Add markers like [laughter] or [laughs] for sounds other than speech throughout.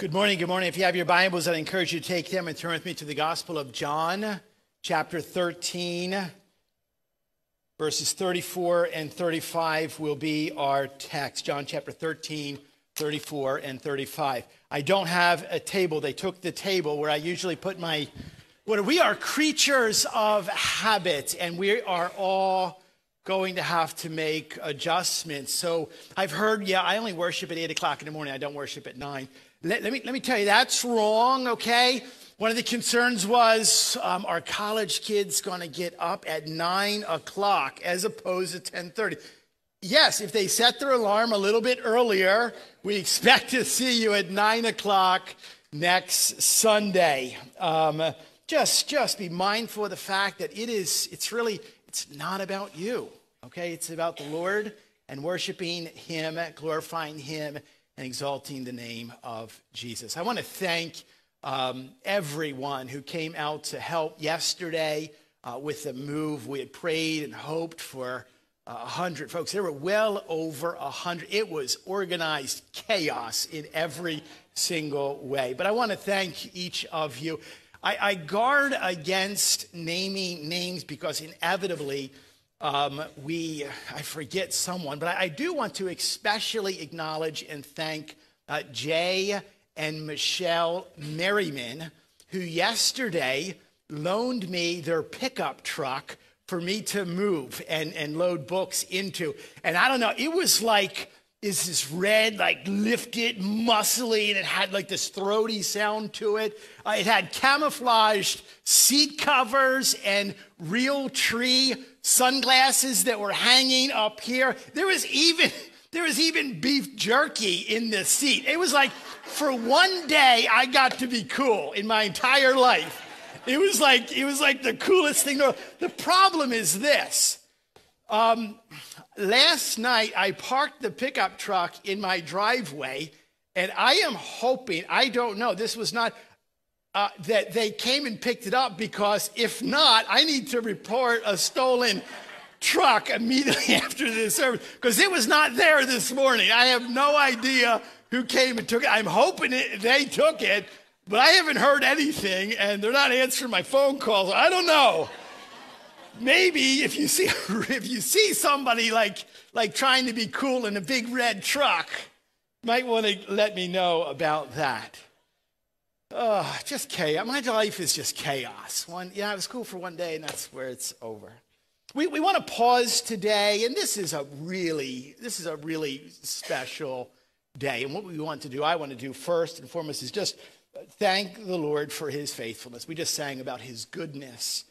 Good morning. Good morning. If you have your Bibles, I encourage you to take them and turn with me to the Gospel of John, chapter 13. Verses 34 and 35 will be our text. John chapter 13, 34 and 35. I don't have a table. They took the table where I usually put my. What we are creatures of habit, and we are all going to have to make adjustments. So I've heard, yeah, I only worship at 8 o'clock in the morning. I don't worship at 9. Let, let, me, let me tell you, that's wrong, okay? One of the concerns was um, are college kids going to get up at 9 o'clock as opposed to 10.30? Yes, if they set their alarm a little bit earlier, we expect to see you at 9 o'clock next Sunday. Um, just, just be mindful of the fact that it is, it's really, it's not about you, okay? It's about the Lord and worshiping Him, glorifying Him, and exalting the name of Jesus. I want to thank um, everyone who came out to help yesterday uh, with the move. We had prayed and hoped for uh, a uh, hundred folks. There were well over a hundred. It was organized chaos in every single way. But I want to thank each of you. I, I guard against naming names because inevitably um, we, I forget someone, but I, I, do want to especially acknowledge and thank uh, Jay and Michelle Merriman, who yesterday loaned me their pickup truck for me to move and, and load books into. And I don't know, it was like, is this red, like lifted, muscly, and it had like this throaty sound to it. Uh, it had camouflaged seat covers and Realtree sunglasses that were hanging up here. There was even [laughs] there was even beef jerky in the seat. It was like for one day I got to be cool in my entire life. It was like it was like the coolest thing. The problem is this. Um, last night I parked the pickup truck in my driveway, and I am hoping I don't know. This was not uh, that they came and picked it up because if not, I need to report a stolen truck immediately [laughs] after this service because it was not there this morning. I have no idea who came and took it. I'm hoping it, they took it, but I haven't heard anything and they're not answering my phone calls. I don't know. Maybe if you see [laughs] if you see somebody like like trying to be cool in a big red truck, might want to let me know about that. Oh, just chaos. My life is just chaos. One, yeah, it was cool for one day, and that's where it's over. We, we want to pause today, and this is a really, this is a really special day. And what we want to do, I want to do first and foremost, is just thank the Lord for his faithfulness. We just sang about his goodness.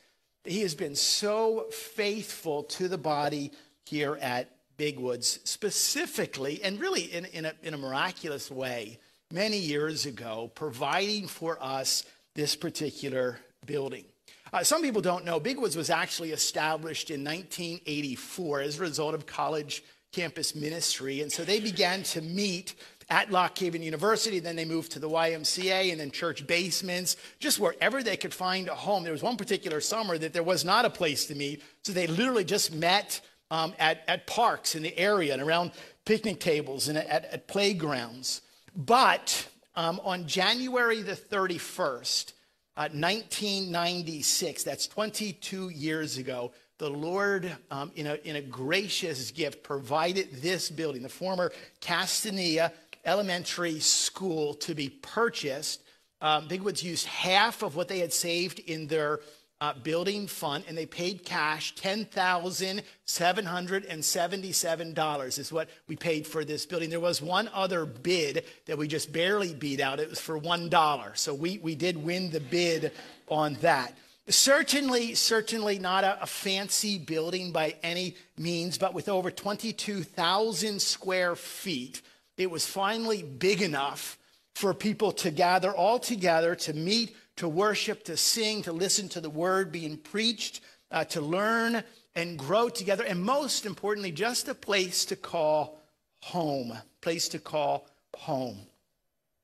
He has been so faithful to the body here at Big Woods, specifically, and really in, in, a, in a miraculous way many years ago, providing for us this particular building. Uh, some people don't know, Big Woods was actually established in 1984 as a result of college campus ministry. And so they began to meet at Lock Haven University. Then they moved to the YMCA and then church basements, just wherever they could find a home. There was one particular summer that there was not a place to meet. So they literally just met um, at, at parks in the area and around picnic tables and at, at playgrounds. But um, on January the 31st, uh, 1996, that's 22 years ago, the Lord, um, in, a, in a gracious gift, provided this building, the former Castanea Elementary School, to be purchased. Um, Big Woods used half of what they had saved in their uh, building fund, and they paid cash $10,777 is what we paid for this building. There was one other bid that we just barely beat out. It was for $1. So we, we did win the bid on that. Certainly, certainly not a, a fancy building by any means, but with over 22,000 square feet, it was finally big enough for people to gather all together to meet to worship, to sing, to listen to the word being preached, uh, to learn and grow together, and most importantly, just a place to call home. Place to call home.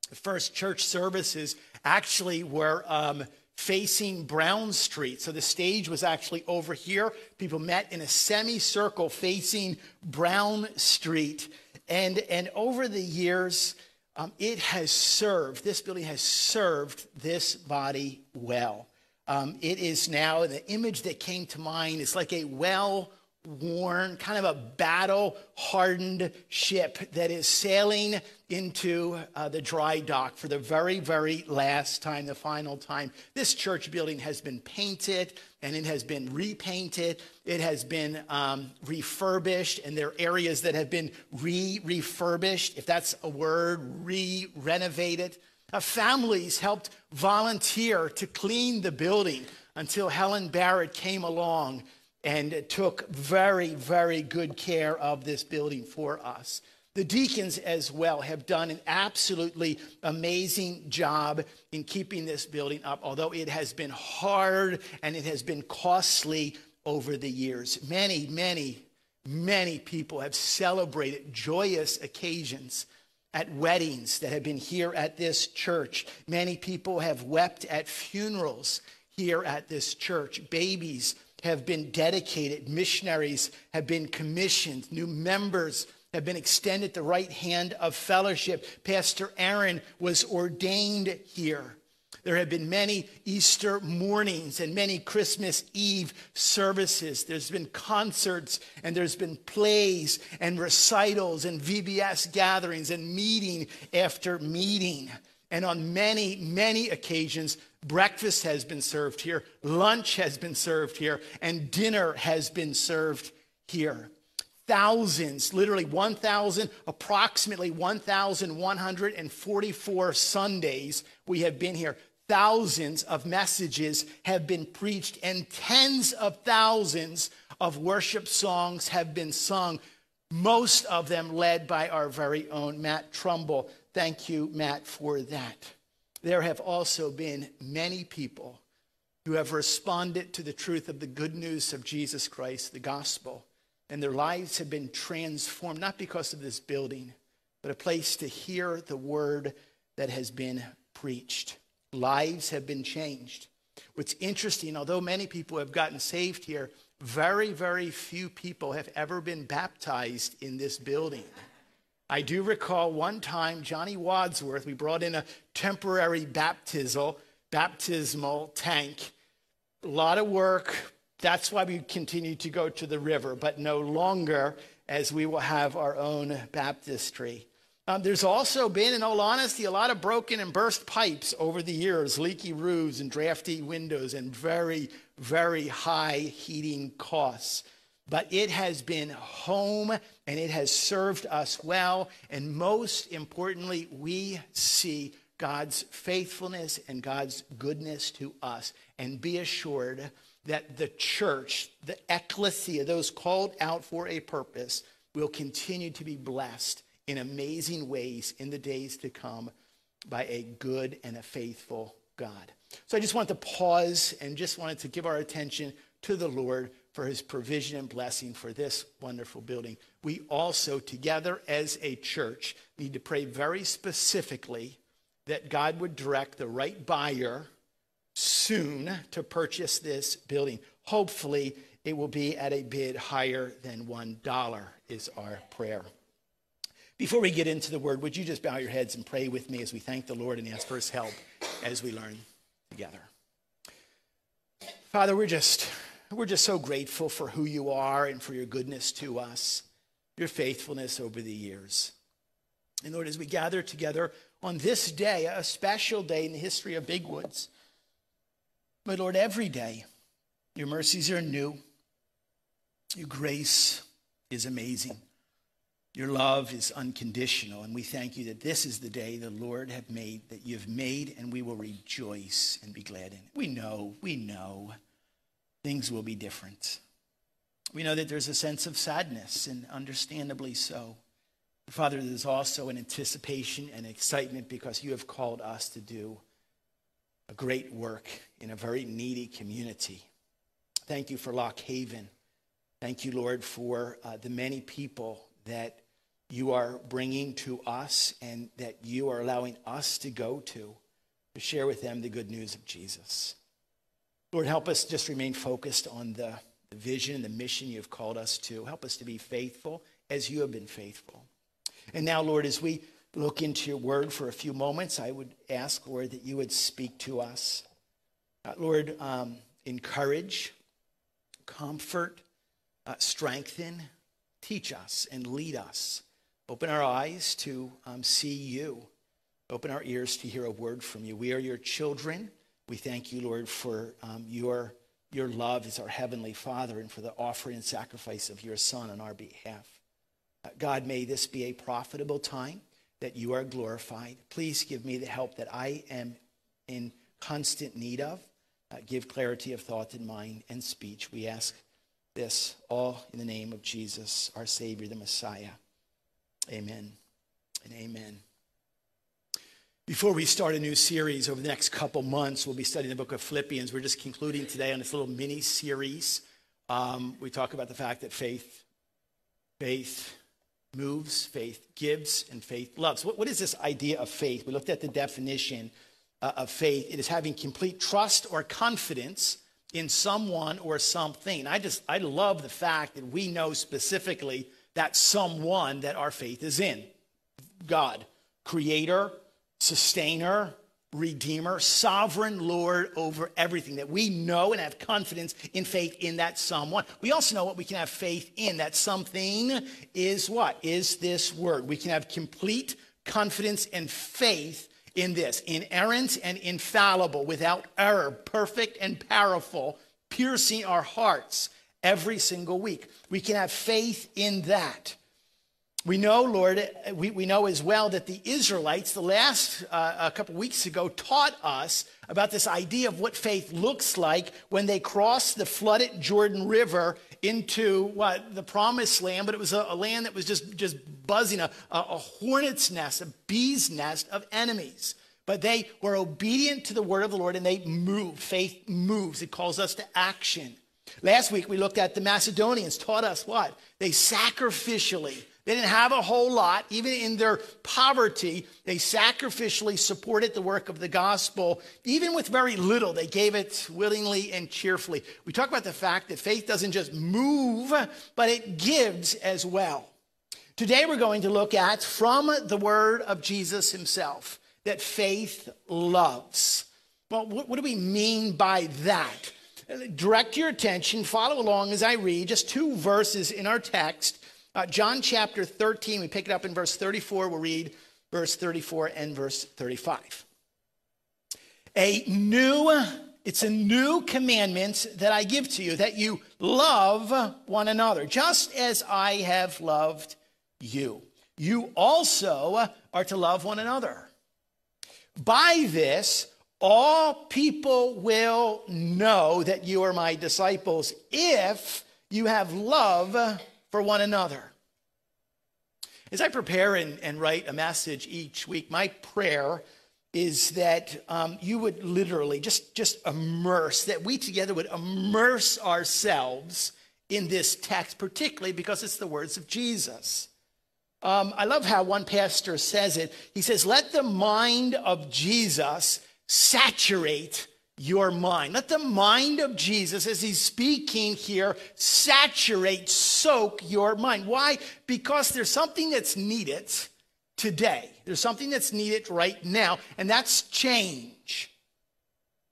The first church services actually were um, facing Brown Street. So the stage was actually over here. People met in a semicircle facing Brown Street. And, and over the years, um, it has served, this building has served this body well. Um, it is now, the image that came to mind is like a well worn, kind of a battle hardened ship that is sailing into uh, the dry dock for the very, very last time, the final time. This church building has been painted and it has been repainted. It has been um, refurbished, and there are areas that have been re refurbished, if that's a word, re renovated. Uh, families helped volunteer to clean the building until Helen Barrett came along and took very, very good care of this building for us. The deacons, as well, have done an absolutely amazing job in keeping this building up, although it has been hard and it has been costly over the years. Many, many, many people have celebrated joyous occasions at weddings that have been here at this church. Many people have wept at funerals here at this church. Babies have been dedicated, missionaries have been commissioned, new members have been extended the right hand of fellowship. Pastor Aaron was ordained here. There have been many Easter mornings and many Christmas Eve services. There's been concerts and there's been plays and recitals and VBS gatherings and meeting after meeting. And on many, many occasions, breakfast has been served here, lunch has been served here, and dinner has been served here. Thousands, literally 1,000, approximately 1,144 Sundays we have been here. Thousands of messages have been preached, and tens of thousands of worship songs have been sung, most of them led by our very own Matt Trumbull. Thank you, Matt, for that. There have also been many people who have responded to the truth of the good news of Jesus Christ, the gospel, and their lives have been transformed, not because of this building, but a place to hear the word that has been preached. Lives have been changed. What's interesting, although many people have gotten saved here, very, very few people have ever been baptized in this building. I do recall one time Johnny Wadsworth, we brought in a temporary baptismal, baptismal tank. A lot of work. That's why we continue to go to the river, but no longer as we will have our own baptistry. Um, there's also been, in all honesty, a lot of broken and burst pipes over the years, leaky roofs and drafty windows, and very, very high heating costs but it has been home and it has served us well. And most importantly, we see God's faithfulness and God's goodness to us. And be assured that the church, the ecclesia, those called out for a purpose, will continue to be blessed in amazing ways in the days to come by a good and a faithful God. So I just wanted to pause and just wanted to give our attention to the Lord for his provision and blessing for this wonderful building. We also, together as a church, need to pray very specifically that God would direct the right buyer soon to purchase this building. Hopefully, it will be at a bid higher than $1, is our prayer. Before we get into the word, would you just bow your heads and pray with me as we thank the Lord and ask for his help as we learn together? Father, we're just we're just so grateful for who you are and for your goodness to us, your faithfulness over the years. And Lord, as we gather together on this day, a special day in the history of Big Woods, but Lord, every day, your mercies are new. Your grace is amazing. Your love is unconditional. And we thank you that this is the day the Lord have made, that you have made, and we will rejoice and be glad in it. We know, we know things will be different. We know that there's a sense of sadness, and understandably so. Father, there's also an anticipation and excitement because you have called us to do a great work in a very needy community. Thank you for Lock Haven. Thank you, Lord, for uh, the many people that you are bringing to us and that you are allowing us to go to to share with them the good news of Jesus. Lord, help us just remain focused on the, the vision, the mission you've called us to. Help us to be faithful as you have been faithful. And now, Lord, as we look into your word for a few moments, I would ask, Lord, that you would speak to us. Uh, Lord, um, encourage, comfort, uh, strengthen, teach us, and lead us. Open our eyes to um, see you. Open our ears to hear a word from you. We are your children. We thank you, Lord, for um, your, your love as our Heavenly Father and for the offering and sacrifice of your Son on our behalf. Uh, God, may this be a profitable time that you are glorified. Please give me the help that I am in constant need of. Uh, give clarity of thought and mind and speech. We ask this all in the name of Jesus, our Savior, the Messiah. Amen and amen. Before we start a new series over the next couple months, we'll be studying the book of Philippians. We're just concluding today on this little mini series. Um, we talk about the fact that faith, faith moves, faith gives, and faith loves. What, what is this idea of faith? We looked at the definition uh, of faith. It is having complete trust or confidence in someone or something. I just I love the fact that we know specifically that someone that our faith is in. God, creator, sustainer, redeemer, sovereign Lord over everything. That we know and have confidence in faith in that someone. We also know what we can have faith in. That something is what? Is this word. We can have complete confidence and faith in this inerrant and infallible, without error, perfect and powerful, piercing our hearts every single week. We can have faith in that. We know, Lord, we, we know as well that the Israelites, the last uh, a couple weeks ago, taught us about this idea of what faith looks like when they crossed the flooded Jordan River into what the promised land, but it was a, a land that was just, just buzzing, a, a, a hornet's nest, a bee's nest of enemies. But they were obedient to the word of the Lord and they moved. Faith moves, it calls us to action. Last week we looked at the Macedonians, taught us what? They sacrificially they didn't have a whole lot. Even in their poverty, they sacrificially supported the work of the gospel. Even with very little, they gave it willingly and cheerfully. We talk about the fact that faith doesn't just move, but it gives as well. Today, we're going to look at from the word of Jesus himself that faith loves. Well, what, what do we mean by that? Direct your attention, follow along as I read just two verses in our text uh, John chapter 13, we pick it up in verse 34. We'll read verse 34 and verse 35. A new, it's a new commandment that I give to you, that you love one another, just as I have loved you. You also are to love one another. By this, all people will know that you are my disciples if you have love for one another. As I prepare and, and write a message each week, my prayer is that um, you would literally just, just immerse, that we together would immerse ourselves in this text, particularly because it's the words of Jesus. Um, I love how one pastor says it. He says, Let the mind of Jesus saturate your mind. Let the mind of Jesus, as he's speaking here, saturate, soak your mind. Why? Because there's something that's needed today. There's something that's needed right now, and that's change.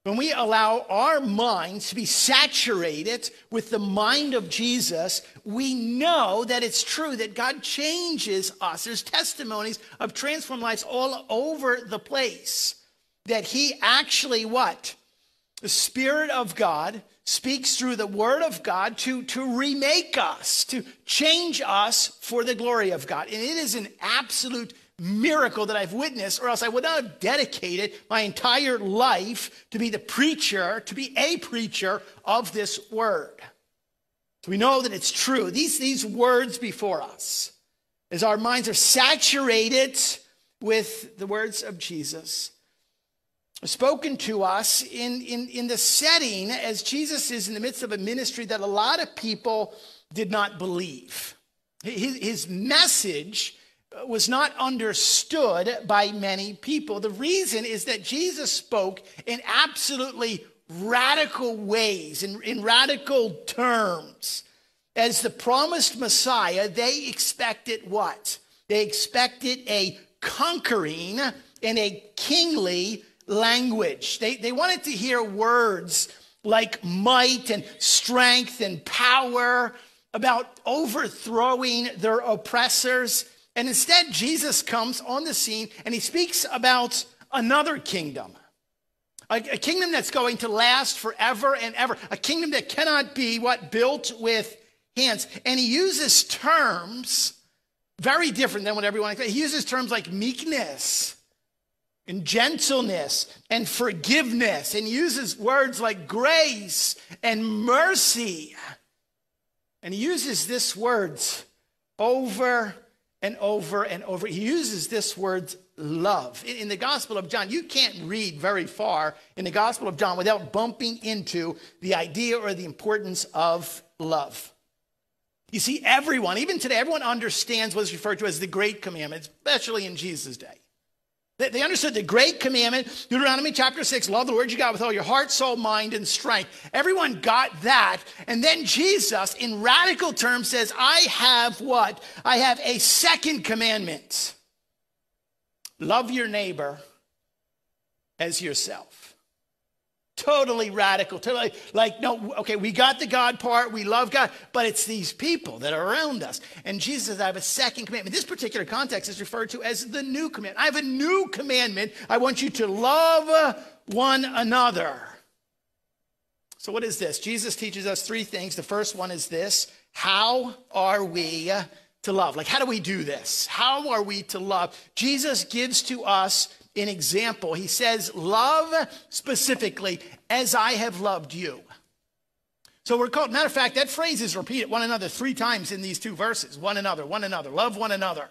When we allow our minds to be saturated with the mind of Jesus, we know that it's true that God changes us. There's testimonies of transformed lives all over the place. That He actually what? The Spirit of God speaks through the Word of God to, to remake us, to change us for the glory of God. And it is an absolute miracle that I've witnessed, or else I would not have dedicated my entire life to be the preacher, to be a preacher of this Word. So we know that it's true. These, these words before us, as our minds are saturated with the words of Jesus, spoken to us in, in, in the setting as Jesus is in the midst of a ministry that a lot of people did not believe. His, his message was not understood by many people. The reason is that Jesus spoke in absolutely radical ways, in, in radical terms. As the promised Messiah, they expected what? They expected a conquering and a kingly language. They, they wanted to hear words like might and strength and power about overthrowing their oppressors. And instead, Jesus comes on the scene and he speaks about another kingdom. A, a, kingdom that's going to last forever and ever. A kingdom that cannot be what built with hands. And he uses terms very different than what everyone He uses terms like meekness and gentleness and forgiveness and uses words like grace and mercy. And he uses this words over and over and over. He uses this word love. In the Gospel of John, you can't read very far in the Gospel of John without bumping into the idea or the importance of love. You see, everyone, even today, everyone understands what's referred to as the Great Commandment, especially in Jesus' day. They understood the Great Commandment, Deuteronomy chapter 6, love the Lord your God with all your heart, soul, mind, and strength. Everyone got that. And then Jesus, in radical terms, says, I have what? I have a second commandment love your neighbor as yourself. Totally radical. Totally like, no, okay, we got the God part, we love God, but it's these people that are around us. And Jesus says, I have a second commandment. This particular context is referred to as the new commandment. I have a new commandment. I want you to love one another. So, what is this? Jesus teaches us three things. The first one is this How are we to love? Like, how do we do this? How are we to love? Jesus gives to us an example. He says, Love specifically as I have loved you. So we're called, matter of fact, that phrase is repeated one another three times in these two verses one another, one another, love one another.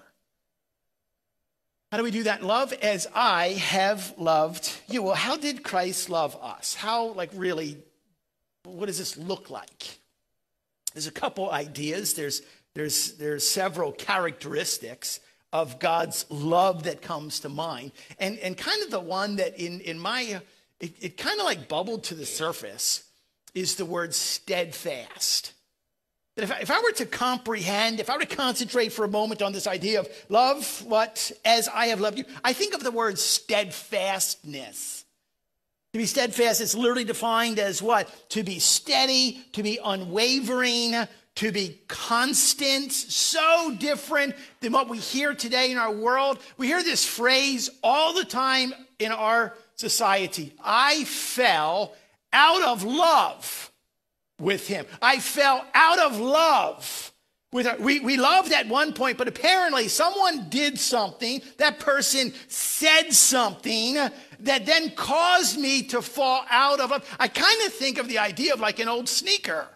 How do we do that? Love as I have loved you. Well, how did Christ love us? How, like, really, what does this look like? There's a couple ideas. There's, there's, there's several characteristics of God's love that comes to mind. And, and kind of the one that in, in my, it, it kind of like bubbled to the surface is the word steadfast. That if I, if I were to comprehend, if I were to concentrate for a moment on this idea of love what as I have loved you, I think of the word steadfastness. To be steadfast is literally defined as what? To be steady, to be unwavering, to be constant, so different than what we hear today in our world. We hear this phrase all the time in our society I fell out of love with him. I fell out of love. With her. We, we loved at one point, but apparently someone did something, that person said something that then caused me to fall out of love. I kind of think of the idea of like an old sneaker.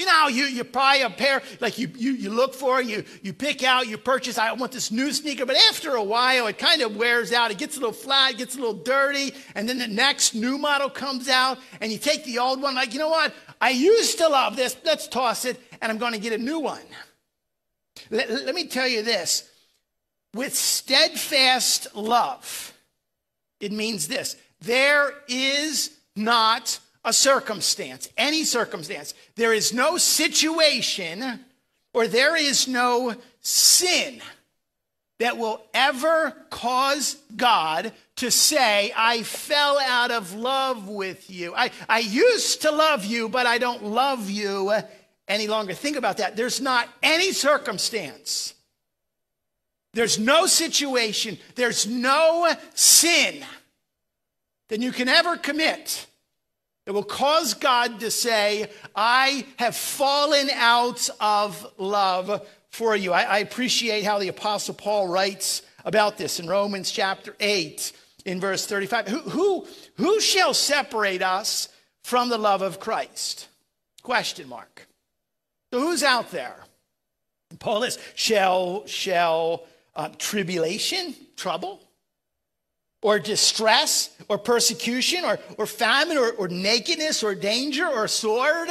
You know, you, you buy a pair, like you, you, you look for, you, you pick out, you purchase, I want this new sneaker, but after a while, it kind of wears out. It gets a little flat, gets a little dirty, and then the next new model comes out, and you take the old one, like, you know what? I used to love this, let's toss it, and I'm going to get a new one. Let, let me tell you this with steadfast love, it means this there is not a circumstance, any circumstance. There is no situation or there is no sin that will ever cause God to say, I fell out of love with you. I, I used to love you, but I don't love you any longer. Think about that. There's not any circumstance, there's no situation, there's no sin that you can ever commit it will cause God to say, I have fallen out of love for you. I, I, appreciate how the Apostle Paul writes about this in Romans chapter 8, in verse 35. Who, who, who shall separate us from the love of Christ? Question mark. So who's out there? Paul is, shall, shall uh, tribulation, trouble? Or distress or persecution or, or famine or, or nakedness or danger or sword.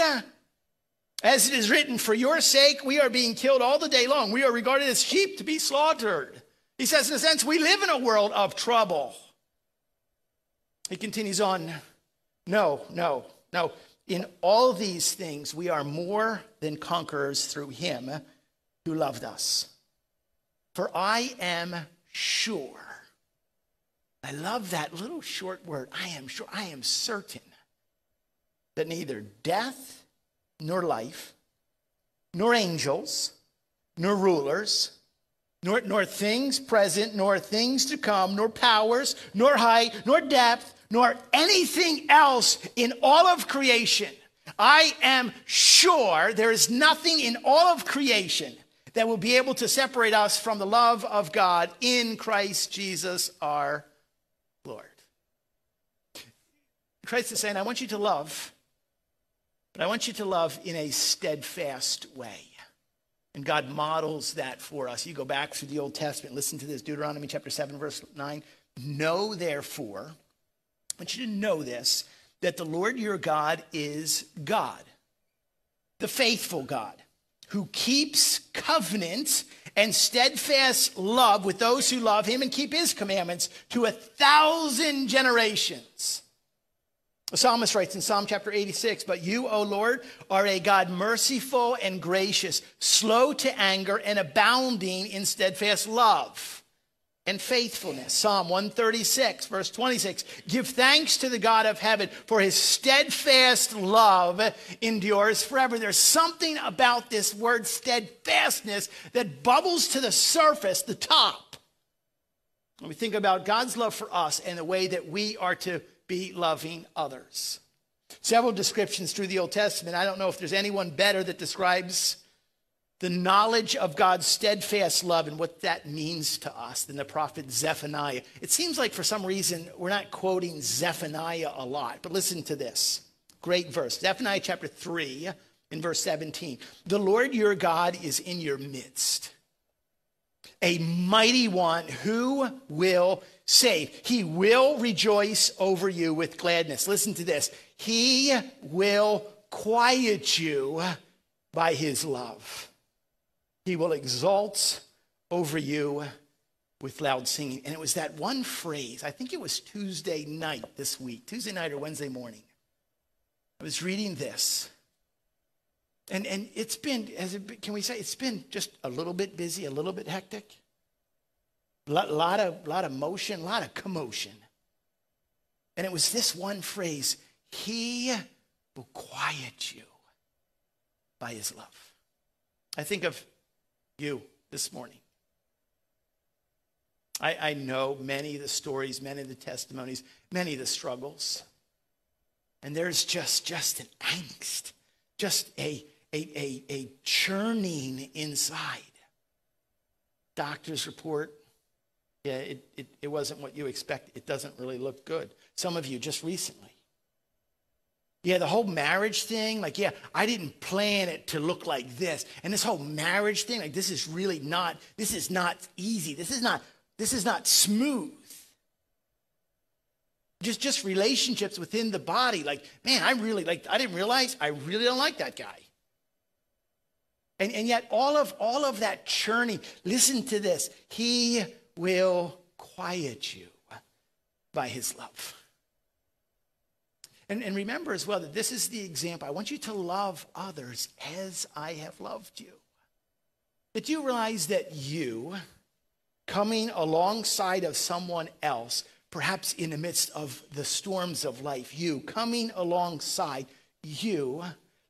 As it is written, for your sake we are being killed all the day long. We are regarded as sheep to be slaughtered. He says, in a sense, we live in a world of trouble. He continues on, no, no, no. In all these things, we are more than conquerors through him who loved us. For I am sure. I love that little short word. I am sure. I am certain that neither death nor life, nor angels, nor rulers, nor, nor things present, nor things to come, nor powers, nor height, nor depth, nor anything else in all of creation. I am sure there is nothing in all of creation that will be able to separate us from the love of God in Christ Jesus our Lord. Christ is saying, I want you to love, but I want you to love in a steadfast way. And God models that for us. You go back through the Old Testament, listen to this Deuteronomy chapter 7, verse 9. Know therefore, I want you to know this, that the Lord your God is God, the faithful God, who keeps covenant and steadfast love with those who love him and keep his commandments to a thousand generations. The psalmist writes in Psalm chapter 86 But you, O Lord, are a God merciful and gracious, slow to anger, and abounding in steadfast love and faithfulness. Psalm 136, verse 26 Give thanks to the God of heaven, for his steadfast love endures forever. There's something about this word steadfastness that bubbles to the surface, the top. When we think about God's love for us and the way that we are to be loving others. Several descriptions through the Old Testament. I don't know if there's anyone better that describes the knowledge of God's steadfast love and what that means to us than the prophet Zephaniah. It seems like for some reason we're not quoting Zephaniah a lot, but listen to this. Great verse. Zephaniah chapter 3 in verse 17. The Lord your God is in your midst, a mighty one who will save. He will rejoice over you with gladness. Listen to this. He will quiet you by his love. He will exalt over you with loud singing. And it was that one phrase, I think it was Tuesday night this week, Tuesday night or Wednesday morning. I was reading this. And, and it's been, as it, can we say, it's been just a little bit busy, a little bit hectic. A lot, of, lot of motion, a lot of commotion. And it was this one phrase He will quiet you by His love. I think of you this morning. I, I know many of the stories, many of the testimonies, many of the struggles. And there's just, just an angst, just a, a, a, a churning inside. Doctor's report, yeah, it, it, it wasn't what you expect. It doesn't really look good. Some of you just recently. Yeah, the whole marriage thing, like, yeah, I didn't plan it to look like this. And this whole marriage thing, like, this is really not, this is not easy. This is not, this is not smooth. Just, just relationships within the body. Like, man, I really, like, I didn't realize I really don't like that guy. And, and yet all of, all of that churning, listen to this. He will quiet you by his love. And, and remember as well that this is the example. I want you to love others as I have loved you. That you realize that you, coming alongside of someone else, perhaps in the midst of the storms of life, you coming alongside you,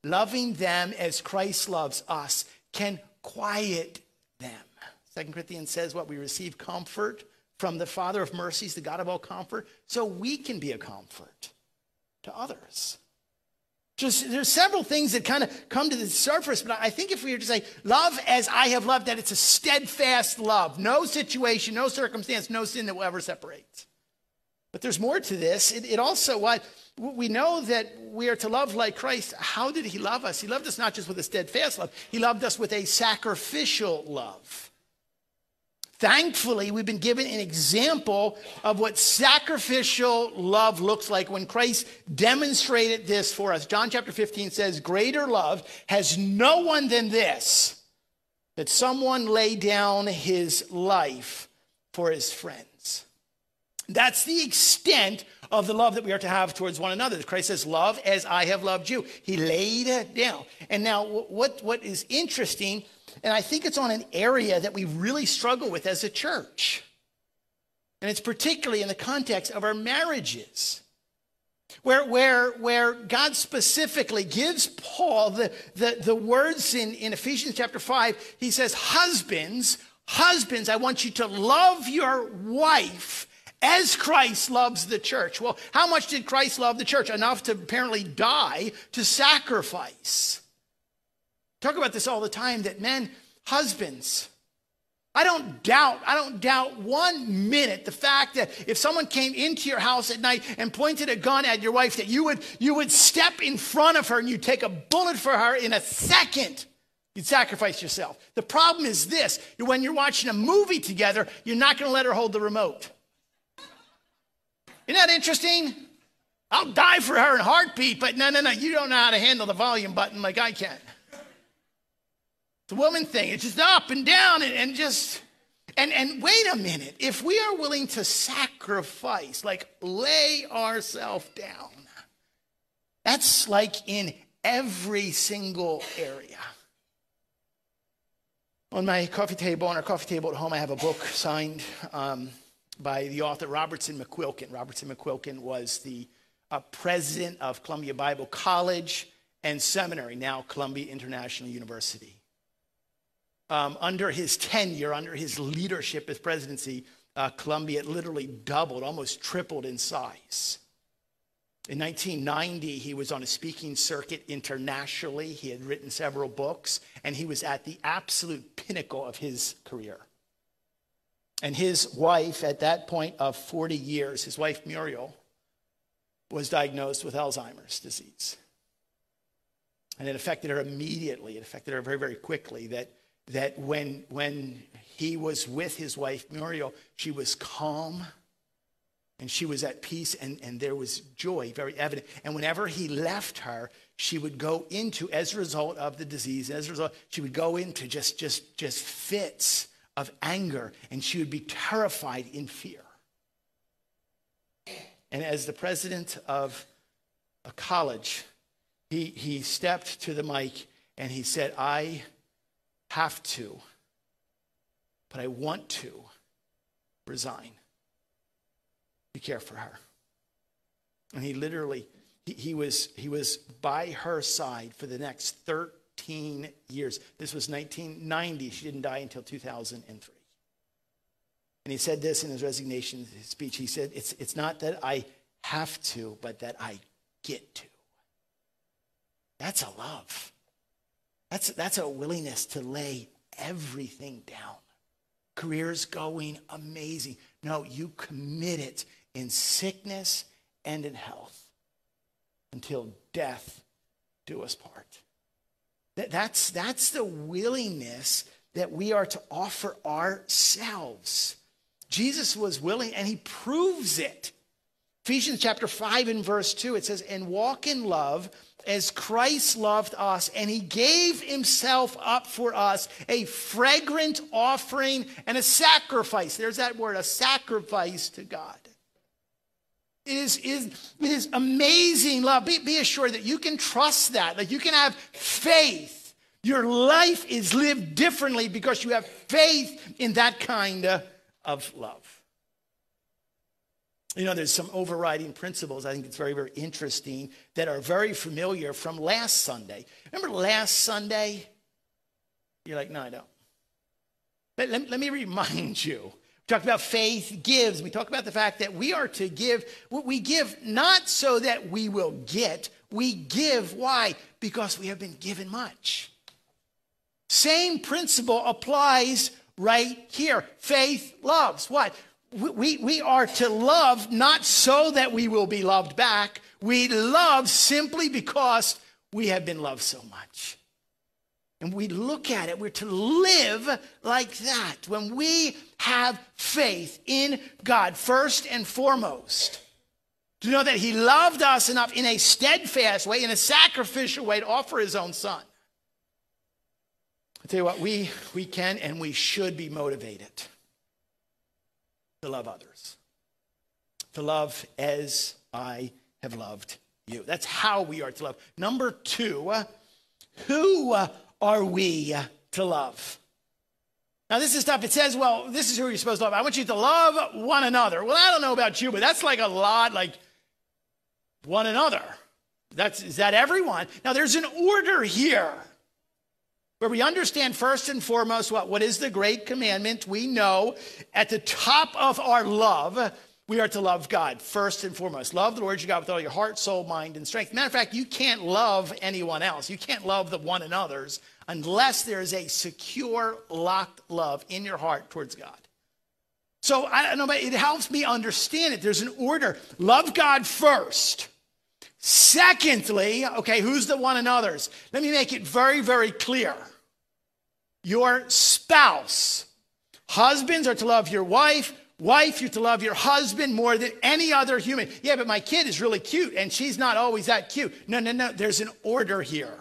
loving them as Christ loves us, can quiet. Second Corinthians says what we receive comfort from the Father of mercies, the God of all comfort, so we can be a comfort to others. Just there's several things that kind of come to the surface, but I think if we were to say, love as I have loved, that it's a steadfast love. No situation, no circumstance, no sin that will ever separate. But there's more to this. It, it also, what we know that we are to love like Christ. How did he love us? He loved us not just with a steadfast love, he loved us with a sacrificial love. Thankfully, we've been given an example of what sacrificial love looks like when Christ demonstrated this for us. John chapter 15 says, Greater love has no one than this, that someone lay down his life for his friends. That's the extent of the love that we are to have towards one another. Christ says, Love as I have loved you. He laid it down. And now, what, what is interesting and I think it's on an area that we really struggle with as a church. And it's particularly in the context of our marriages. Where, where, where God specifically gives Paul the, the, the words in, in Ephesians chapter 5, he says, Husbands, husbands, I want you to love your wife as Christ loves the church. Well, how much did Christ love the church? Enough to apparently die, to sacrifice. Talk about this all the time that men, husbands, I don't doubt, I don't doubt one minute the fact that if someone came into your house at night and pointed a gun at your wife, that you would, you would step in front of her and you'd take a bullet for her in a second. You'd sacrifice yourself. The problem is this when you're watching a movie together, you're not going to let her hold the remote. Isn't that interesting? I'll die for her in heartbeat, but no, no, no, you don't know how to handle the volume button like I can. It's a woman thing. It's just up and down and, and just and and wait a minute. If we are willing to sacrifice, like lay ourselves down, that's like in every single area. On my coffee table, on our coffee table at home, I have a book signed um, by the author Robertson McQuilkin. Robertson McQuilkin was the uh, president of Columbia Bible College and Seminary, now Columbia International University um, under his tenure, under his leadership as presidency, uh, Columbia literally doubled, almost tripled in size. In 1990, he was on a speaking circuit internationally. He had written several books, and he was at the absolute pinnacle of his career. And his wife, at that point of 40 years, his wife Muriel, was diagnosed with Alzheimer's disease. And it affected her immediately. It affected her very, very quickly. That that when, when he was with his wife Muriel, she was calm and she was at peace and, and there was joy very evident. And whenever he left her, she would go into, as a result of the disease, as a result, she would go into just, just, just fits of anger and she would be terrified in fear. And as the president of a college, he, he stepped to the mic and he said, I have to, but I want to resign to care for her. And he literally, he, he, was, he was by her side for the next 13 years. This was 1990. She didn't die until 2003. And he said this in his resignation speech. He said, It's, it's not that I have to, but that I get to. That's a love. That's, that's a willingness to lay everything down. Career's going amazing. No, you commit it in sickness and in health until death do us part. That, that's, that's the willingness that we are to offer ourselves. Jesus was willing and he proves it. Ephesians chapter 5 and verse 2, it says, And walk in love as Christ loved us, and he gave himself up for us, a fragrant offering and a sacrifice. There's that word, a sacrifice to God. It is, is, it is amazing love. Be, be assured that you can trust that, that you can have faith. Your life is lived differently because you have faith in that kind of love. You know, there's some overriding principles I think it's very, very interesting that are very familiar from last Sunday. Remember last Sunday? You're like, no, I don't. But let, let me remind [laughs] you. We talked about faith gives. We talked about the fact that we are to give. what We give not so that we will get. We give. Why? Because we have been given much. Same principle applies right here. Faith loves. What? we, we are to love not so that we will be loved back. We love simply because we have been loved so much. And we look at it, we're to live like that when we have faith in God first and foremost. To know that He loved us enough in a steadfast way, in a sacrificial way, to offer His own Son. I tell you what, we, we can and we should be motivated to love others, to love as I have loved you. That's how we are to love. Number two, who are we to love? Now, this is stuff, it says, well, this is who you're supposed to love. I want you to love one another. Well, I don't know about you, but that's like a lot like one another. That's, is that everyone? Now, there's an order here where we understand first and foremost what, what is the great commandment. We know at the top of our love, we are to love God first and foremost. Love the Lord your God with all your heart, soul, mind, and strength. Matter of fact, you can't love anyone else. You can't love the one another's unless there is a secure, locked love in your heart towards God. So I don't know, but it helps me understand it. There's an order. Love God first. Secondly, okay, who's the one another's? Let me make it very, very clear. Your spouse. Husbands are to love your wife. Wife, you're to love your husband more than any other human. Yeah, but my kid is really cute and she's not always that cute. No, no, no. There's an order here.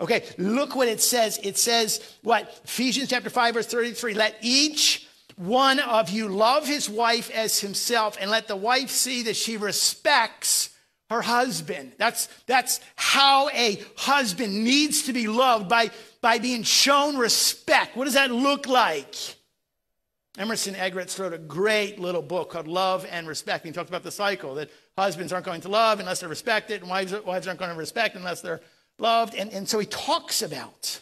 Okay, look what it says. It says, what? Ephesians chapter 5, verse 33. Let each one of you love his wife as himself, and let the wife see that she respects her husband. That's, that's how a husband needs to be loved by, by being shown respect. What does that look like? Emerson Eggerichs wrote a great little book called Love and Respect. And He talked about the cycle that husbands aren't going to love unless they're respected, and wives, wives aren't going to respect unless they're loved. And, and so he talks about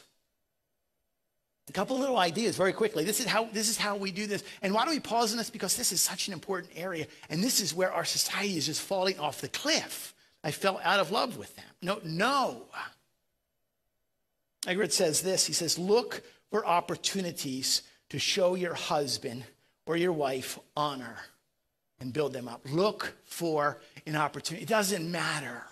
a couple little ideas very quickly. This is, how, this is how we do this. And why do we pause on this? Because this is such an important area. And this is where our society is just falling off the cliff. I fell out of love with them. No, no. Eggerichs says this. He says, look for opportunities to show your husband or your wife honor and build them up. Look for an opportunity. It doesn't matter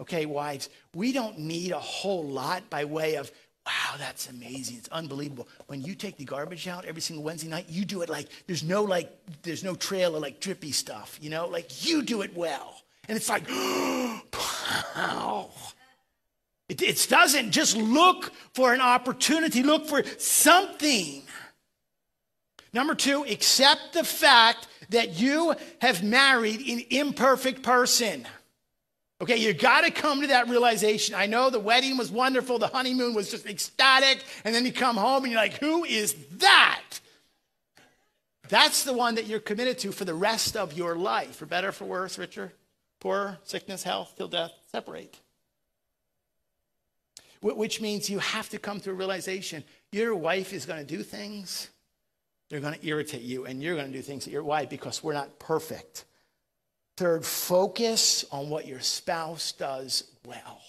Okay, wives, we don't need a whole lot by way of, wow, that's amazing. It's unbelievable. When you take the garbage out every single Wednesday night, you do it like there's no like there's no trail of like drippy stuff, you know? Like you do it well. And it's like, [gasps] wow. It, it doesn't just look for an opportunity, look for something. Number two, accept the fact that you have married an imperfect person. Okay, you got to come to that realization. I know the wedding was wonderful, the honeymoon was just ecstatic, and then you come home and you're like, who is that? That's the one that you're committed to for the rest of your life, for better, for worse, richer, poorer, sickness, health, till death, separate. Which means you have to come to a realization your wife is going to do things, they're going to irritate you, and you're going to do things that your wife because we're not perfect. Third, focus on what your spouse does well.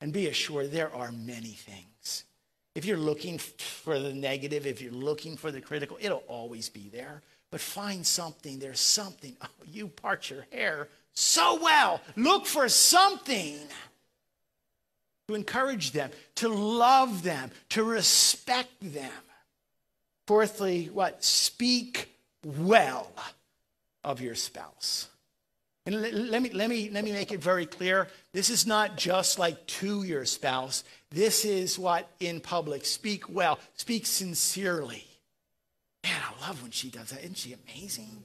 And be assured there are many things. If you're looking for the negative, if you're looking for the critical, it'll always be there. But find something. There's something. [laughs] Oh, you part your hair so well. Look for something to encourage them, to love them, to respect them. Fourthly, what? Speak well of your spouse. And let me, let, me, let me make it very clear. This is not just like to your spouse. This is what in public. Speak well, speak sincerely. Man, I love when she does that. Isn't she amazing?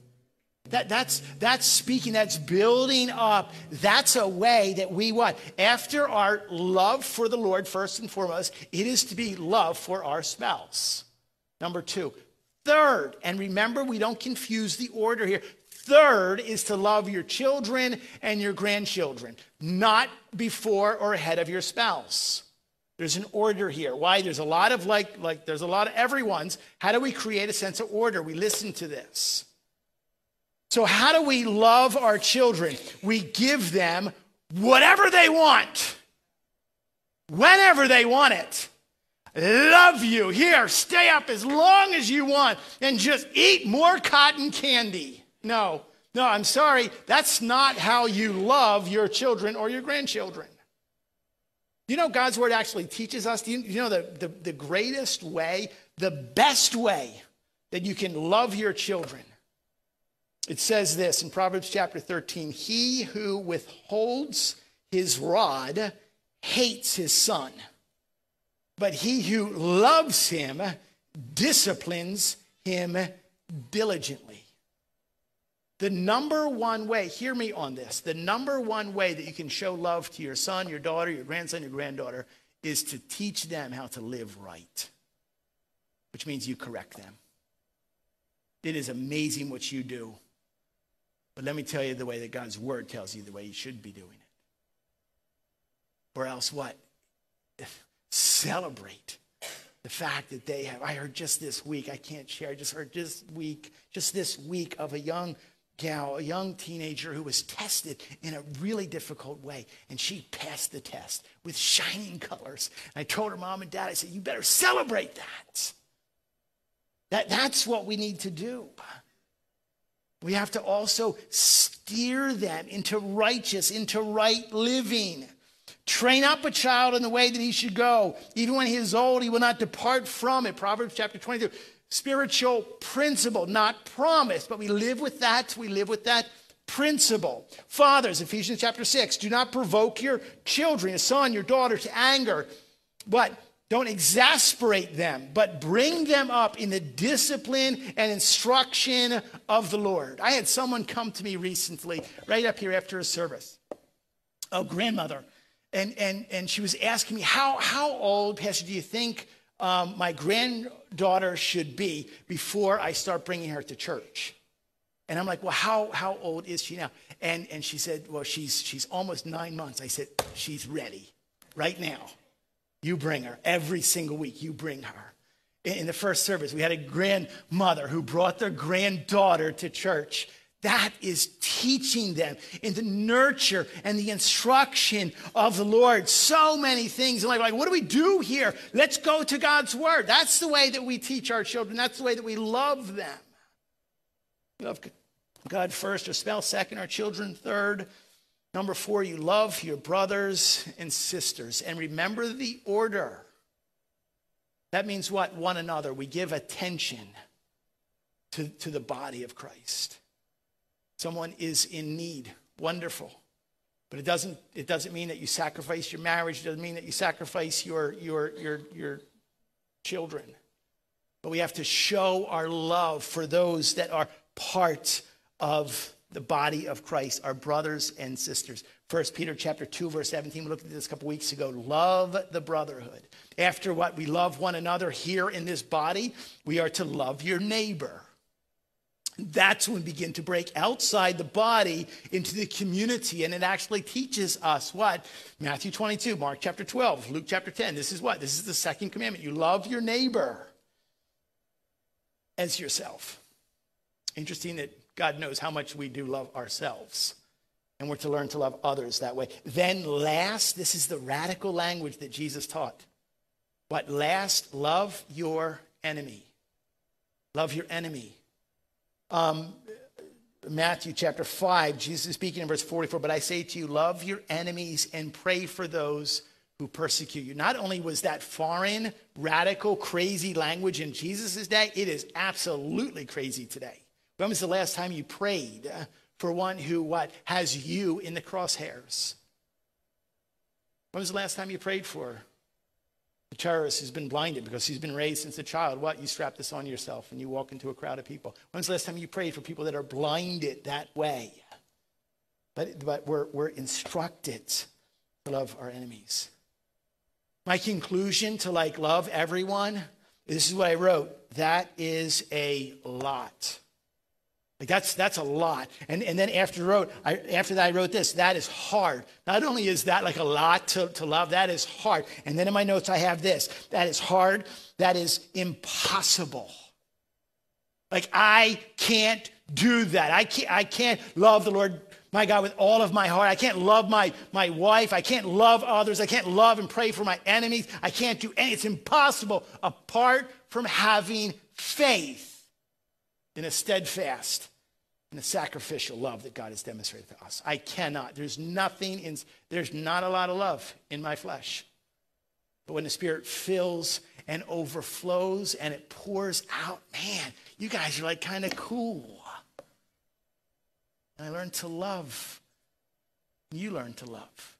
That, that's, that's speaking, that's building up. That's a way that we what? After our love for the Lord, first and foremost, it is to be love for our spouse. Number two. Third, and remember, we don't confuse the order here. Third is to love your children and your grandchildren, not before or ahead of your spouse. There's an order here. Why? There's a lot of like, like there's a lot of everyone's. How do we create a sense of order? We listen to this. So, how do we love our children? We give them whatever they want, whenever they want it. Love you. Here, stay up as long as you want and just eat more cotton candy. No, no, I'm sorry. That's not how you love your children or your grandchildren. You know, God's word actually teaches us, you, you know, the, the, the greatest way, the best way that you can love your children. It says this in Proverbs chapter 13 He who withholds his rod hates his son, but he who loves him disciplines him diligently. The number one way, hear me on this, the number one way that you can show love to your son, your daughter, your grandson, your granddaughter is to teach them how to live right. which means you correct them. It is amazing what you do. But let me tell you the way that God's word tells you the way you should be doing it. Or else what? Celebrate the fact that they have. I heard just this week, I can't share, I just heard this week, just this week of a young gal, a young teenager who was tested in a really difficult way. And she passed the test with shining colors. And I told her mom and dad, I said, you better celebrate that. that that's what we need to do. We have to also steer them into righteous, into right living. Train up a child in the way that he should go. Even when he is old, he will not depart from it. Proverbs chapter 22. Spiritual principle, not promise, but we live with that. We live with that principle. Fathers, Ephesians chapter 6, do not provoke your children, your son, your daughter to anger, but don't exasperate them, but bring them up in the discipline and instruction of the Lord. I had someone come to me recently, right up here after a service, a grandmother and, and, and she was asking me, how, how old, Pastor, do you think um, my granddaughter should be before I start bringing her to church? And I'm like, well, how, how old is she now? And, and she said, well, she's, she's almost nine months. I said, she's ready right now. You bring her every single week. You bring her. In the first service, we had a grandmother who brought their granddaughter to church that is teaching them in the nurture and the instruction of the Lord. So many things. And like, what do we do here? Let's go to God's word. That's the way that we teach our children. That's the way that we love them. We love God first, or spell second, our children third. Number four, you love your brothers and sisters. And remember the order. That means what? One another. We give attention to, to the body of Christ. Someone is in need. Wonderful. But it doesn't, it doesn't mean that you sacrifice your marriage. It doesn't mean that you sacrifice your, your, your, your children. But we have to show our love for those that are part of the body of Christ, our brothers and sisters. First Peter chapter 2, verse 17. We looked at this a couple weeks ago. Love the brotherhood. After what we love one another here in this body, we are to love your neighbor. That's when we begin to break outside the body into the community. And it actually teaches us what? Matthew 22, Mark chapter 12, Luke chapter 10. This is what? This is the second commandment. You love your neighbor as yourself. Interesting that God knows how much we do love ourselves. And we're to learn to love others that way. Then, last, this is the radical language that Jesus taught. But last, love your enemy. Love your enemy. Um, Matthew chapter 5, Jesus is speaking in verse 44, but I say to you, love your enemies and pray for those who persecute you. Not only was that foreign, radical, crazy language in Jesus' day, it is absolutely crazy today. When was the last time you prayed for one who what has you in the crosshairs? When was the last time you prayed for the terrorist who's been blinded because he's been raised since a child. What? You strap this on yourself and you walk into a crowd of people. When's the last time you prayed for people that are blinded that way? But, but we're, we're instructed to love our enemies. My conclusion to like love everyone, this is what I wrote. That is a lot. Like that's that's a lot. And and then after wrote I, after that I wrote this. That is hard. Not only is that like a lot to, to love, that is hard. And then in my notes I have this. That is hard. That is impossible. Like I can't do that. I can't I can't love the Lord my God with all of my heart. I can't love my, my wife. I can't love others. I can't love and pray for my enemies. I can't do any. It's impossible apart from having faith in a steadfast and the sacrificial love that God has demonstrated to us. I cannot. There's nothing in, there's not a lot of love in my flesh. But when the Spirit fills and overflows and it pours out, man, you guys are like kind of cool. And I learned to love. You learn to love.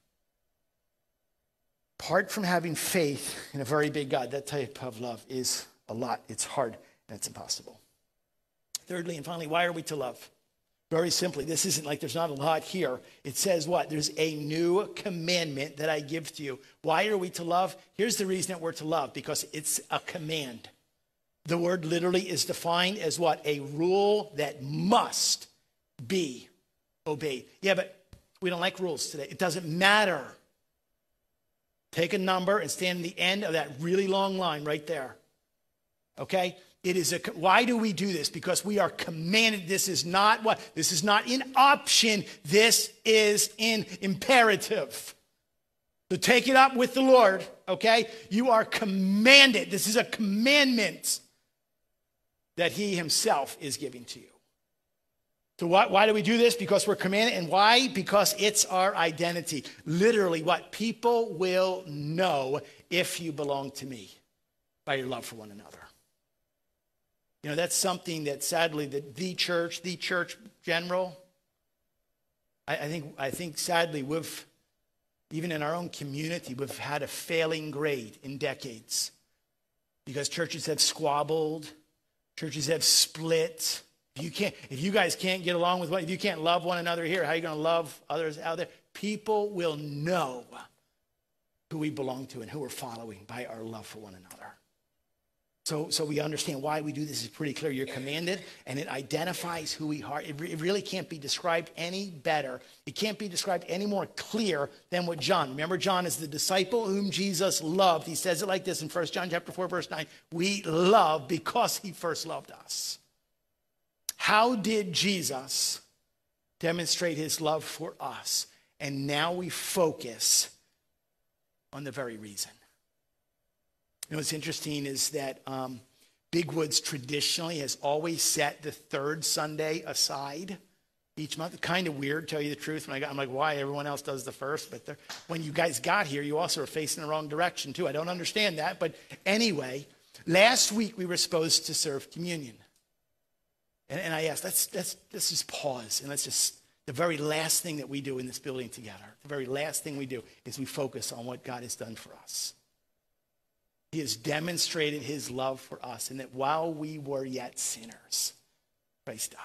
Apart from having faith in a very big God, that type of love is a lot. It's hard and it's impossible. Thirdly and finally, why are we to love? Very simply, this isn't like there's not a lot here. It says what? There's a new commandment that I give to you. Why are we to love? Here's the reason that we're to love because it's a command. The word literally is defined as what? A rule that must be obeyed. Yeah, but we don't like rules today. It doesn't matter. Take a number and stand in the end of that really long line right there. Okay? It is a why do we do this? Because we are commanded. This is not what this is not an option. This is an imperative. So take it up with the Lord, okay? You are commanded. This is a commandment that He Himself is giving to you. So why, why do we do this? Because we're commanded. And why? Because it's our identity. Literally, what people will know if you belong to me by your love for one another. You know, that's something that sadly that the church, the church general, I, I think I think sadly we've even in our own community, we've had a failing grade in decades. Because churches have squabbled, churches have split. If you can't, if you guys can't get along with one, if you can't love one another here, how are you going to love others out there? People will know who we belong to and who we're following by our love for one another. So, so we understand why we do this is pretty clear. You're commanded, and it identifies who we are. It, re- it, really can't be described any better. It can't be described any more clear than what John. Remember, John is the disciple whom Jesus loved. He says it like this in 1 John chapter 4, verse 9. We love because he first loved us. How did Jesus demonstrate his love for us? And now we focus on the very reason. You know, what's interesting is that um, Big Woods traditionally has always set the third Sunday aside each month. Kind of weird, tell you the truth. When I got, I'm like, why? Everyone else does the first, but when you guys got here, you also are facing the wrong direction too. I don't understand that, but anyway, last week we were supposed to serve communion, and, and I asked, let's let's let's just pause and let's just the very last thing that we do in this building together. The very last thing we do is we focus on what God has done for us. He has demonstrated his love for us, and that while we were yet sinners, Christ died.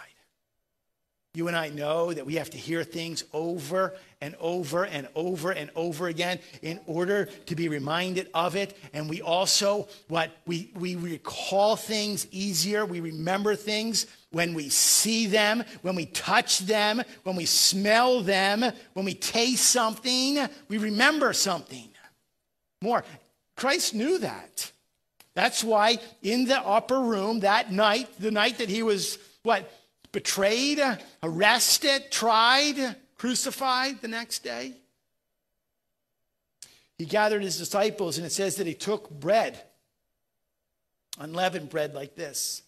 You and I know that we have to hear things over and over and over and over again in order to be reminded of it. And we also, what we, we recall things easier, we remember things when we see them, when we touch them, when we smell them, when we taste something, we remember something more. Christ knew that. That's why in the upper room that night, the night that he was what? Betrayed, arrested, tried, crucified the next day. He gathered his disciples, and it says that he took bread, unleavened bread like this,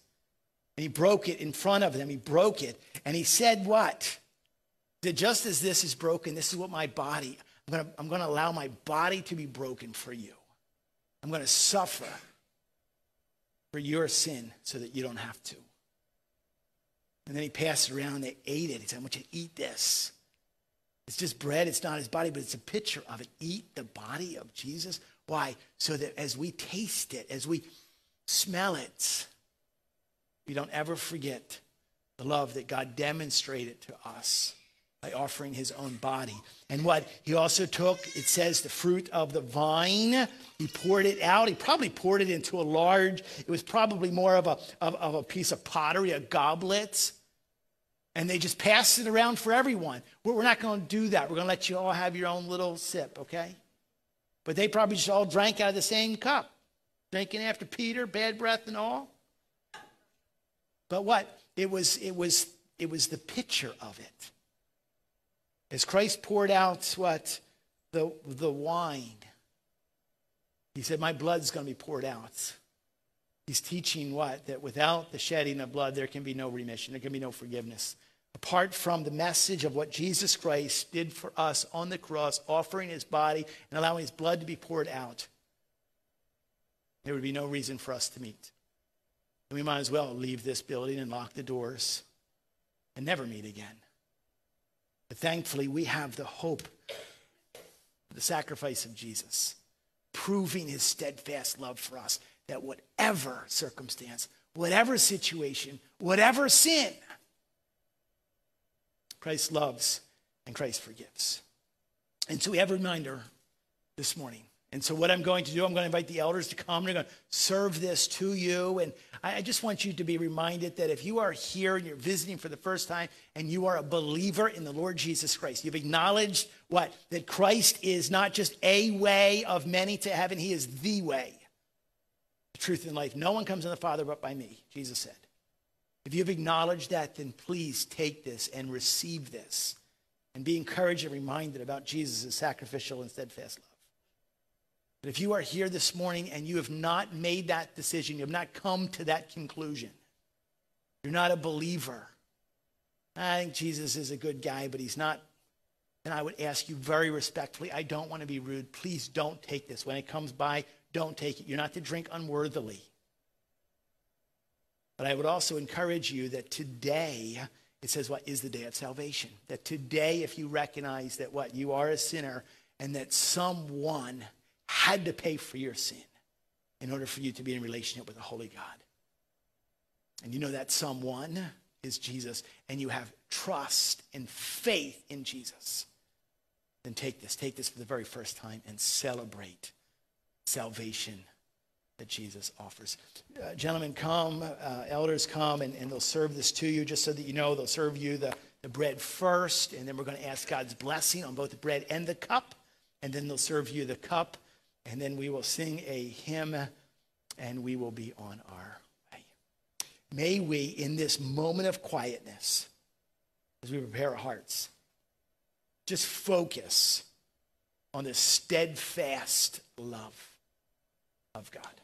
and he broke it in front of them. He broke it, and he said, What? That just as this is broken, this is what my body, I'm going to allow my body to be broken for you. I'm going to suffer for your sin so that you don't have to. And then he passed it around they ate it. He said, I want you to eat this. It's just bread, it's not his body, but it's a picture of it. Eat the body of Jesus. Why? So that as we taste it, as we smell it, we don't ever forget the love that God demonstrated to us by offering his own body. And what he also took, it says, the fruit of the vine. He poured it out. He probably poured it into a large, it was probably more of a, of, of a piece of pottery, a goblet. And they just passed it around for everyone. We're not going to do that. We're going to let you all have your own little sip, okay? But they probably just all drank out of the same cup, drinking after Peter, bad breath and all. But what? It was, it was, it was the picture of it. As Christ poured out what? The, the wine. He said, My blood's going to be poured out. He's teaching what? That without the shedding of blood, there can be no remission, there can be no forgiveness. Apart from the message of what Jesus Christ did for us on the cross, offering his body and allowing his blood to be poured out, there would be no reason for us to meet. And we might as well leave this building and lock the doors and never meet again. But thankfully, we have the hope, the sacrifice of Jesus, proving his steadfast love for us that whatever circumstance, whatever situation, whatever sin, Christ loves and Christ forgives. And so we have a reminder this morning And so, what I'm going to do, I'm going to invite the elders to come. They're going to serve this to you. And I just want you to be reminded that if you are here and you're visiting for the first time and you are a believer in the Lord Jesus Christ, you've acknowledged what? That Christ is not just a way of many to heaven, He is the way, the truth, and life. No one comes to the Father but by me, Jesus said. If you've acknowledged that, then please take this and receive this and be encouraged and reminded about Jesus' sacrificial and steadfast love. But if you are here this morning and you have not made that decision, you have not come to that conclusion, you're not a believer. I think Jesus is a good guy, but he's not. And I would ask you very respectfully, I don't want to be rude. Please don't take this. When it comes by, don't take it. You're not to drink unworthily. But I would also encourage you that today, it says what is the day of salvation. That today, if you recognize that what you are a sinner and that someone had to pay for your sin in order for you to be in relationship with a holy God. And you know that someone is Jesus, and you have trust and faith in Jesus. Then take this, take this for the very first time and celebrate salvation that Jesus offers. Uh, gentlemen, come, uh, elders come, and, and they'll serve this to you just so that you know they'll serve you the, the bread first, and then we're going to ask God's blessing on both the bread and the cup, and then they'll serve you the cup and then we will sing a hymn and we will be on our way. May we, in this moment of quietness, as we prepare our hearts, just focus on the steadfast love of God.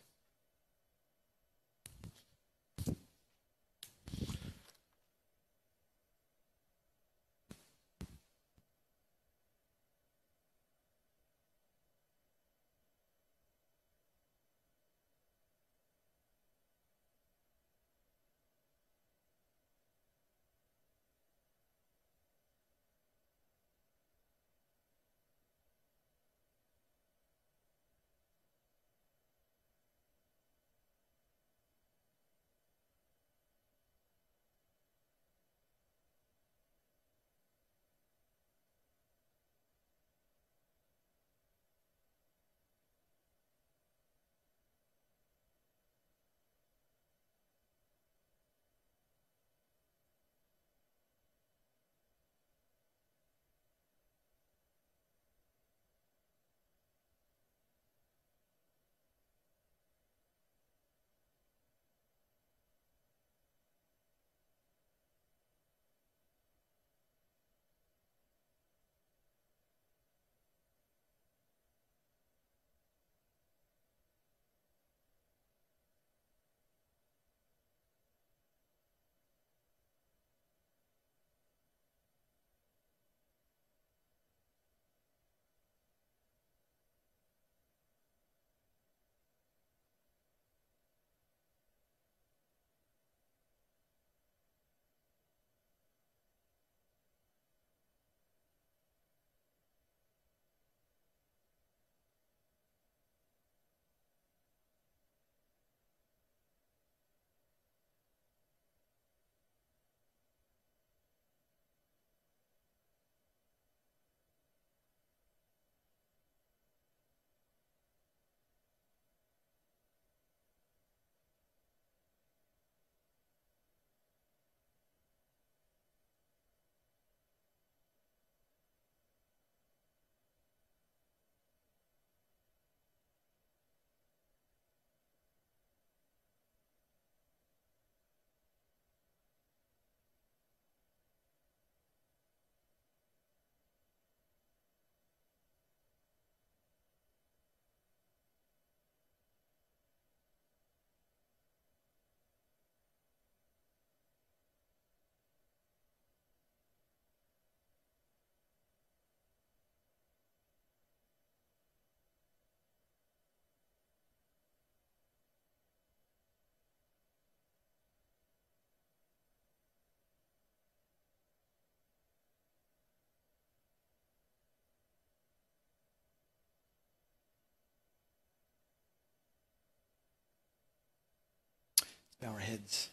Bow our heads.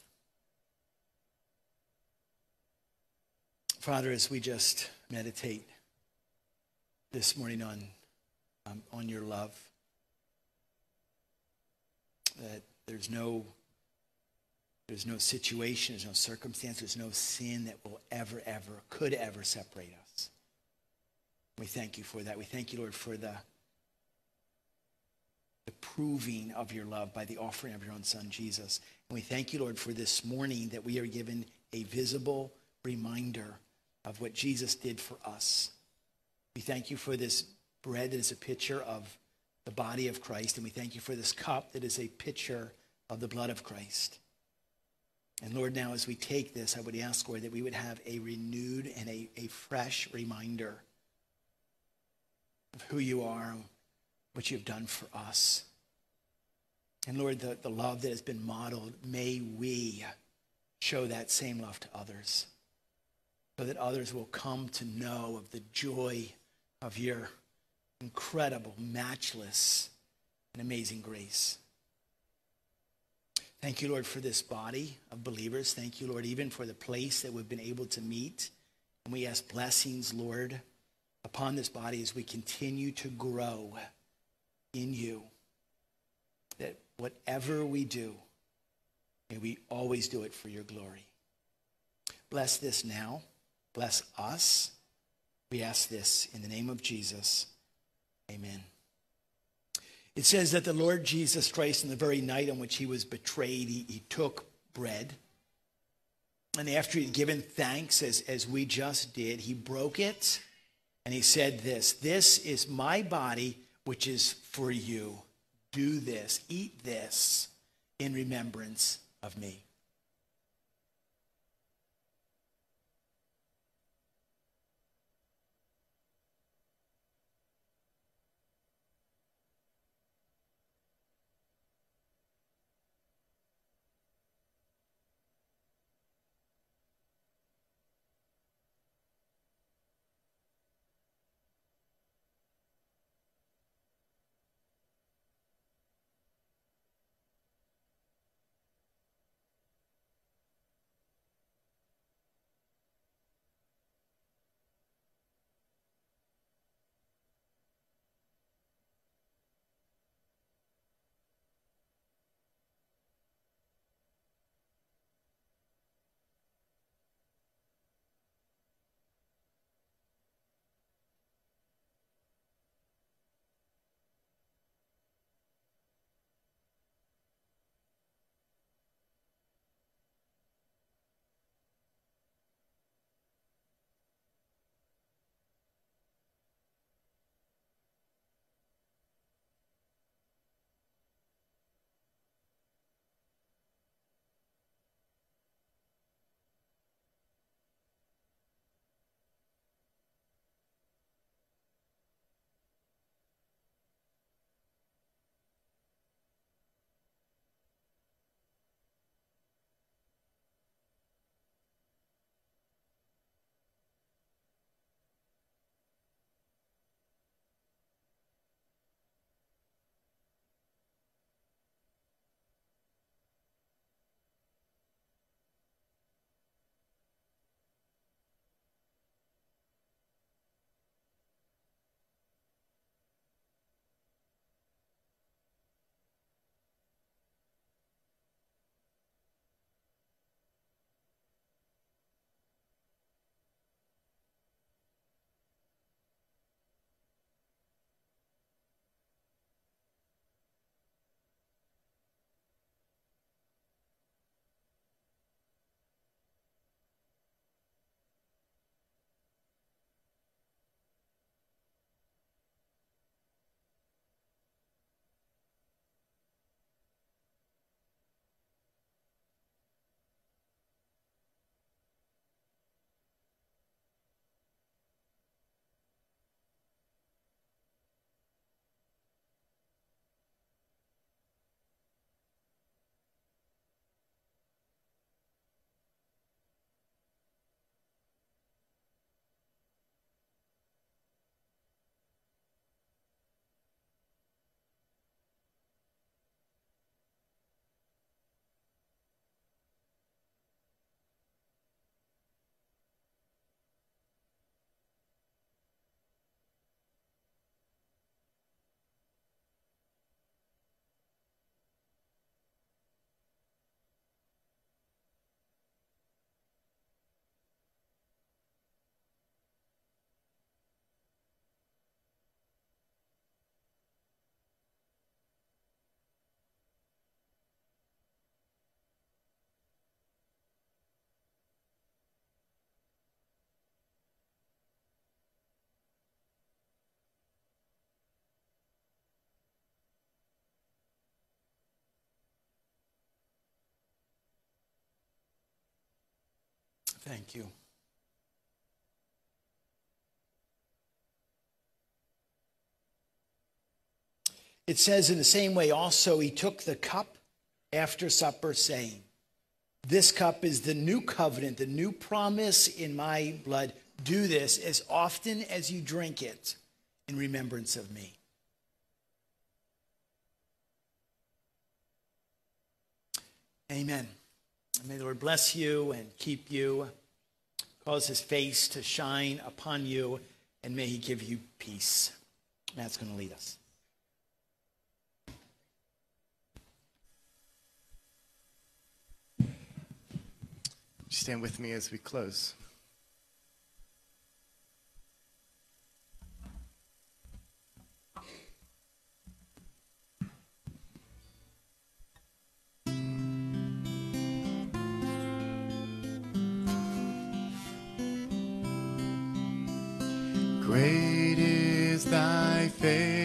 Father, as we just meditate this morning on, um, on your love, that there's no there's no situation, there's no circumstance, there's no sin that will ever, ever, could ever separate us. We thank you for that. We thank you, Lord, for the, the proving of your love by the offering of your own son, Jesus. And we thank you, Lord, for this morning that we are given a visible reminder of what Jesus did for us. We thank you for this bread that is a picture of the body of Christ, and we thank you for this cup that is a picture of the blood of Christ. And Lord, now as we take this, I would ask, Lord, that we would have a renewed and a, a fresh reminder of who you are, what you've done for us. And Lord, the, the love that has been modeled, may we show that same love to others so that others will come to know of the joy of your incredible, matchless, and amazing grace. Thank you, Lord, for this body of believers. Thank you, Lord, even for the place that we've been able to meet. And we ask blessings, Lord, upon this body as we continue to grow in you. That whatever we do, may we always do it for your glory. Bless this now. Bless us. We ask this in the name of Jesus. Amen. It says that the Lord Jesus Christ, in the very night on which he was betrayed, he, he took bread. And after he'd given thanks, as, as we just did, he broke it and he said this This is my body, which is for you. Do this, eat this in remembrance of me. Thank you. It says, in the same way, also, he took the cup after supper, saying, This cup is the new covenant, the new promise in my blood. Do this as often as you drink it in remembrance of me. Amen. May the Lord bless you and keep you, cause his face to shine upon you, and may he give you peace. Matt's going to lead us. Stand with me as we close. Great is thy faith.